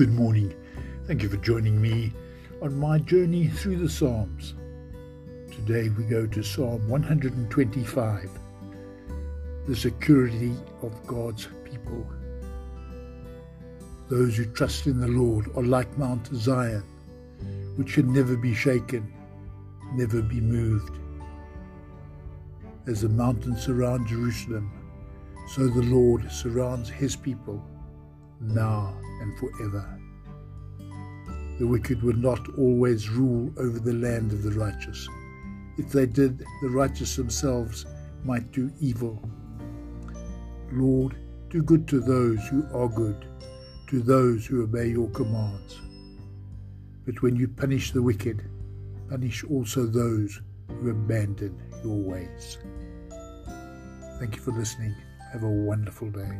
Good morning. Thank you for joining me on my journey through the Psalms. Today we go to Psalm 125 The security of God's people. Those who trust in the Lord are like Mount Zion, which can never be shaken, never be moved. As the mountains surround Jerusalem, so the Lord surrounds his people now and forever. The wicked will not always rule over the land of the righteous. If they did, the righteous themselves might do evil. Lord, do good to those who are good, to those who obey your commands. But when you punish the wicked, punish also those who abandon your ways. Thank you for listening. Have a wonderful day.